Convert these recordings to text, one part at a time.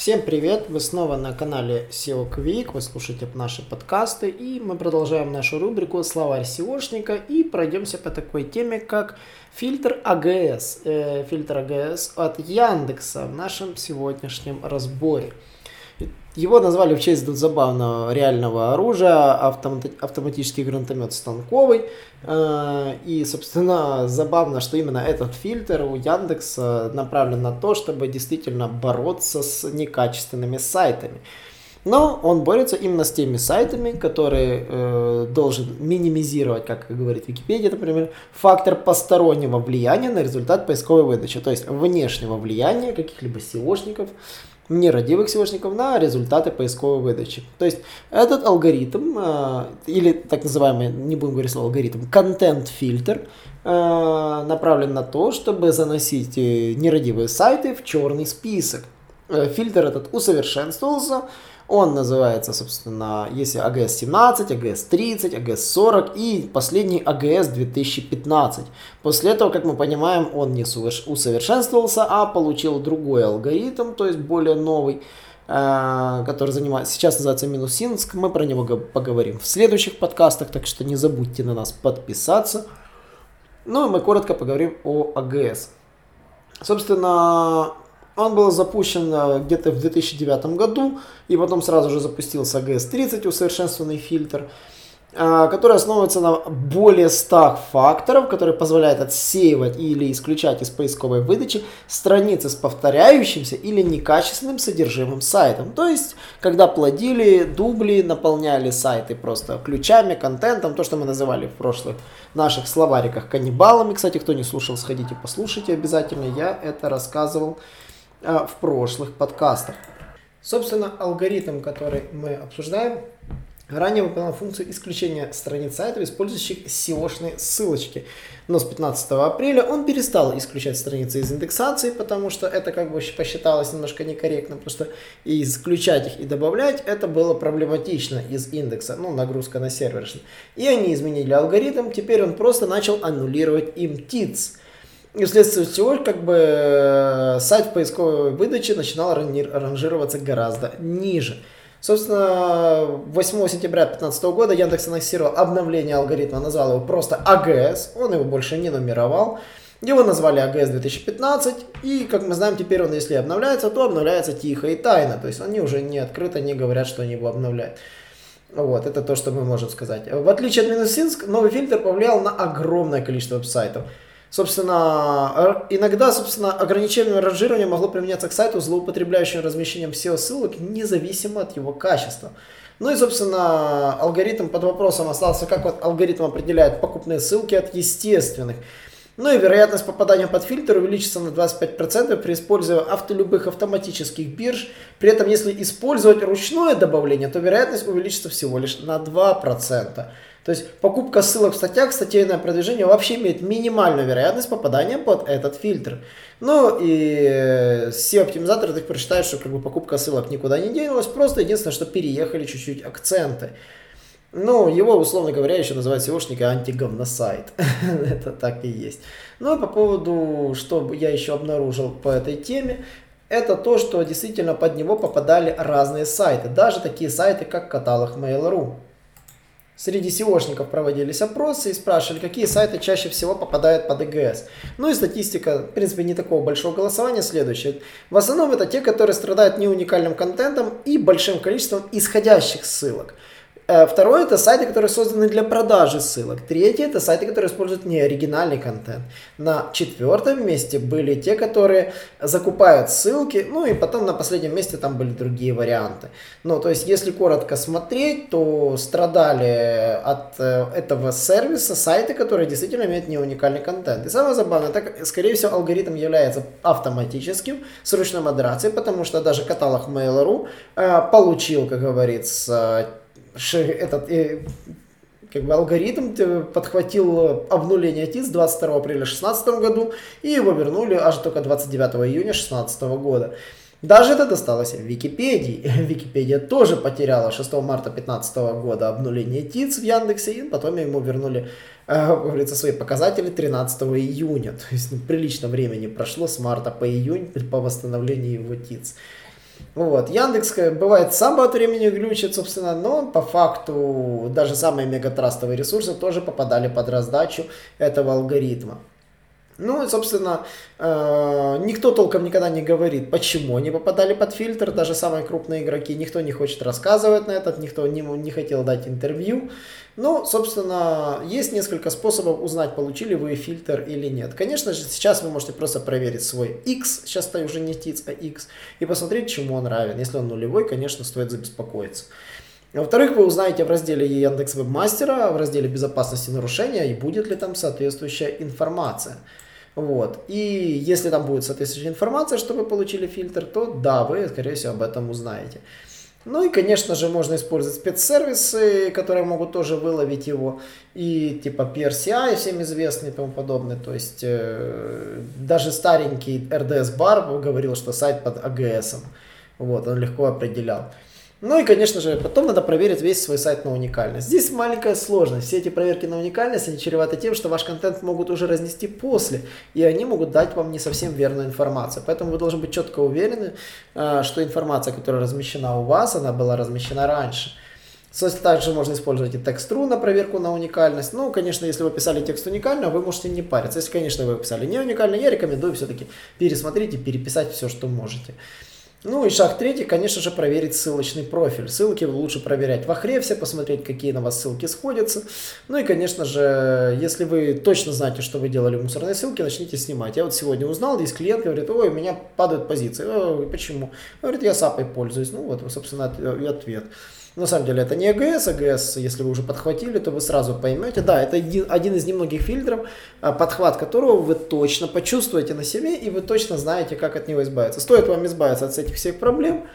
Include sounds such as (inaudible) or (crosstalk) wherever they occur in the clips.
Всем привет! Вы снова на канале SEO Quick, вы слушаете наши подкасты, и мы продолжаем нашу рубрику «Словарь SEOшника» и пройдемся по такой теме, как фильтр АГС. Э, фильтр АГС от Яндекса в нашем сегодняшнем разборе. Его назвали в честь забавного реального оружия, автомати- автоматический гранатомет станковый. Э, и, собственно, забавно, что именно этот фильтр у Яндекса направлен на то, чтобы действительно бороться с некачественными сайтами. Но он борется именно с теми сайтами, которые э, должен минимизировать, как говорит Википедия, например, фактор постороннего влияния на результат поисковой выдачи, то есть внешнего влияния каких-либо SEOшников нерадивых SEOшников на результаты поисковой выдачи. То есть этот алгоритм, э, или так называемый, не будем говорить слово алгоритм, контент-фильтр, э, направлен на то, чтобы заносить э, нерадивые сайты в черный список. Фильтр этот усовершенствовался, он называется, собственно, если AGS 17, AGS 30, AGS 40 и последний AGS 2015. После этого, как мы понимаем, он не усовершенствовался, а получил другой алгоритм, то есть более новый, э, который занимается, сейчас называется Минусинск. Мы про него поговорим в следующих подкастах, так что не забудьте на нас подписаться. Ну и мы коротко поговорим о AGS. Собственно, он был запущен э, где-то в 2009 году, и потом сразу же запустился GS30, усовершенствованный фильтр, э, который основывается на более 100 факторов, которые позволяют отсеивать или исключать из поисковой выдачи страницы с повторяющимся или некачественным содержимым сайтом. То есть, когда плодили, дубли, наполняли сайты просто ключами, контентом, то, что мы называли в прошлых наших словариках каннибалами. Кстати, кто не слушал, сходите послушайте обязательно, я это рассказывал а, в прошлых подкастах. Собственно, алгоритм, который мы обсуждаем, ранее выполнял функцию исключения страниц сайтов, использующих SEO-шные ссылочки. Но с 15 апреля он перестал исключать страницы из индексации, потому что это как бы посчиталось немножко некорректно, потому что исключать их и добавлять это было проблематично из индекса, ну, нагрузка на сервер. И они изменили алгоритм, теперь он просто начал аннулировать им TITS. И вследствие всего, как бы, э, сайт поисковой выдачи начинал ранжироваться гораздо ниже. Собственно, 8 сентября 2015 года Яндекс анонсировал обновление алгоритма, назвал его просто АГС, он его больше не нумеровал. Его назвали АГС 2015, и, как мы знаем, теперь он, если обновляется, то обновляется тихо и тайно. То есть они уже не открыто не говорят, что они его обновляют. Вот, это то, что мы можем сказать. В отличие от Минусинск, новый фильтр повлиял на огромное количество веб-сайтов. Собственно, иногда, собственно, ограничение ранжирования могло применяться к сайту, злоупотребляющему размещением SEO-ссылок, независимо от его качества. Ну и, собственно, алгоритм под вопросом остался, как вот алгоритм определяет покупные ссылки от естественных. Ну и вероятность попадания под фильтр увеличится на 25% при использовании авто, любых автоматических бирж. При этом, если использовать ручное добавление, то вероятность увеличится всего лишь на 2%. То есть покупка ссылок в статьях, статейное продвижение вообще имеет минимальную вероятность попадания под этот фильтр. Ну и SEO-оптимизаторы так прочитают, что как бы покупка ссылок никуда не делалась, просто единственное, что переехали чуть-чуть акценты. Ну, его, условно говоря, еще называют SEOшника антиговносайт. (laughs) Это так и есть. Ну, и по поводу, что я еще обнаружил по этой теме, это то, что действительно под него попадали разные сайты. Даже такие сайты, как каталог Mail.ru. Среди SEOшников проводились опросы и спрашивали, какие сайты чаще всего попадают под ЭГС. Ну и статистика, в принципе, не такого большого голосования следующая. В основном это те, которые страдают не уникальным контентом и большим количеством исходящих ссылок. Э, второе это сайты, которые созданы для продажи ссылок. Третье это сайты, которые используют не оригинальный контент. На четвертом месте были те, которые закупают ссылки, ну и потом на последнем месте там были другие варианты. Ну, то есть, если коротко смотреть, то страдали от э, этого сервиса сайты, которые действительно имеют не уникальный контент. И самое забавное, так, скорее всего, алгоритм является автоматическим с ручной модерацией, потому что даже каталог Mail.ru э, получил, как говорится, этот, э, как бы алгоритм э, подхватил обнуление ТИЦ 22 апреля 2016 году, и его вернули аж только 29 июня 2016 года. Даже это досталось Википедии. (laughs) Википедия тоже потеряла 6 марта 2015 года обнуление ТИЦ в Яндексе, и потом ему вернули, э, говорится, свои показатели 13 июня. То есть ну, прилично времени прошло с марта по июнь по восстановлению его ТИЦ. Вот. Яндекс бывает сам по времени глючит, собственно, но по факту даже самые мегатрастовые ресурсы тоже попадали под раздачу этого алгоритма. Ну собственно, э, никто толком никогда не говорит, почему они попадали под фильтр, даже самые крупные игроки, никто не хочет рассказывать на этот, никто не, не хотел дать интервью. Ну, собственно, есть несколько способов узнать, получили вы фильтр или нет. Конечно же, сейчас вы можете просто проверить свой X, сейчас это уже не TITS, а X, и посмотреть, чему он равен. Если он нулевой, конечно, стоит забеспокоиться. Во-вторых, вы узнаете в разделе Яндекс Вебмастера, в разделе безопасности нарушения, и будет ли там соответствующая информация. Вот. И если там будет соответствующая информация, что вы получили фильтр, то да, вы, скорее всего, об этом узнаете. Ну и, конечно же, можно использовать спецсервисы, которые могут тоже выловить его. И типа PRCI всем известный и тому подобное. То есть э, даже старенький RDS бар говорил, что сайт под AGS. Вот, он легко определял. Ну и, конечно же, потом надо проверить весь свой сайт на уникальность. Здесь маленькая сложность. Все эти проверки на уникальность, они чреваты тем, что ваш контент могут уже разнести после, и они могут дать вам не совсем верную информацию. Поэтому вы должны быть четко уверены, а, что информация, которая размещена у вас, она была размещена раньше. Также можно использовать и текст.ру на проверку на уникальность. Ну, конечно, если вы писали текст уникально, вы можете не париться. Если, конечно, вы писали не уникально, я рекомендую все-таки пересмотреть и переписать все, что можете. Ну и шаг третий, конечно же, проверить ссылочный профиль. Ссылки лучше проверять в Ахревсе, посмотреть, какие на вас ссылки сходятся. Ну и, конечно же, если вы точно знаете, что вы делали мусорные ссылки, начните снимать. Я вот сегодня узнал, здесь клиент говорит, ой, у меня падают позиции. Ой, почему? Говорит, я сапой пользуюсь. Ну вот, собственно, и ответ. На самом деле это не АГС, АГС, если вы уже подхватили, то вы сразу поймете. Да, это один, из немногих фильтров, а, подхват которого вы точно почувствуете на себе, и вы точно знаете, как от него избавиться. Стоит вам избавиться от этих всех проблем,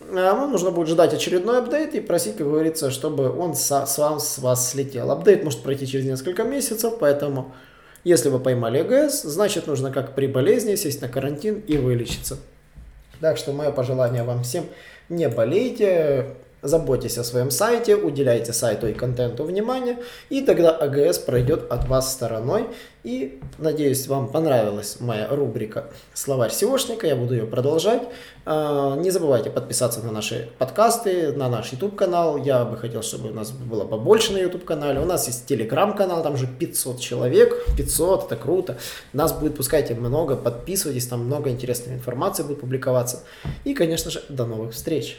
а, вам нужно будет ждать очередной апдейт и просить, как говорится, чтобы он с, с, вам, с вас слетел. Апдейт может пройти через несколько месяцев, поэтому если вы поймали АГС, значит нужно как при болезни сесть на карантин и вылечиться. Так что мое пожелание вам всем, не болейте, Заботьтесь о своем сайте, уделяйте сайту и контенту внимание, и тогда АГС пройдет от вас стороной. И надеюсь, вам понравилась моя рубрика «Словарь SEOшника», я буду ее продолжать. А, не забывайте подписаться на наши подкасты, на наш YouTube-канал. Я бы хотел, чтобы у нас было побольше на YouTube-канале. У нас есть Telegram-канал, там же 500 человек, 500, это круто. Нас будет, пускайте, много, подписывайтесь, там много интересной информации будет публиковаться. И, конечно же, до новых встреч!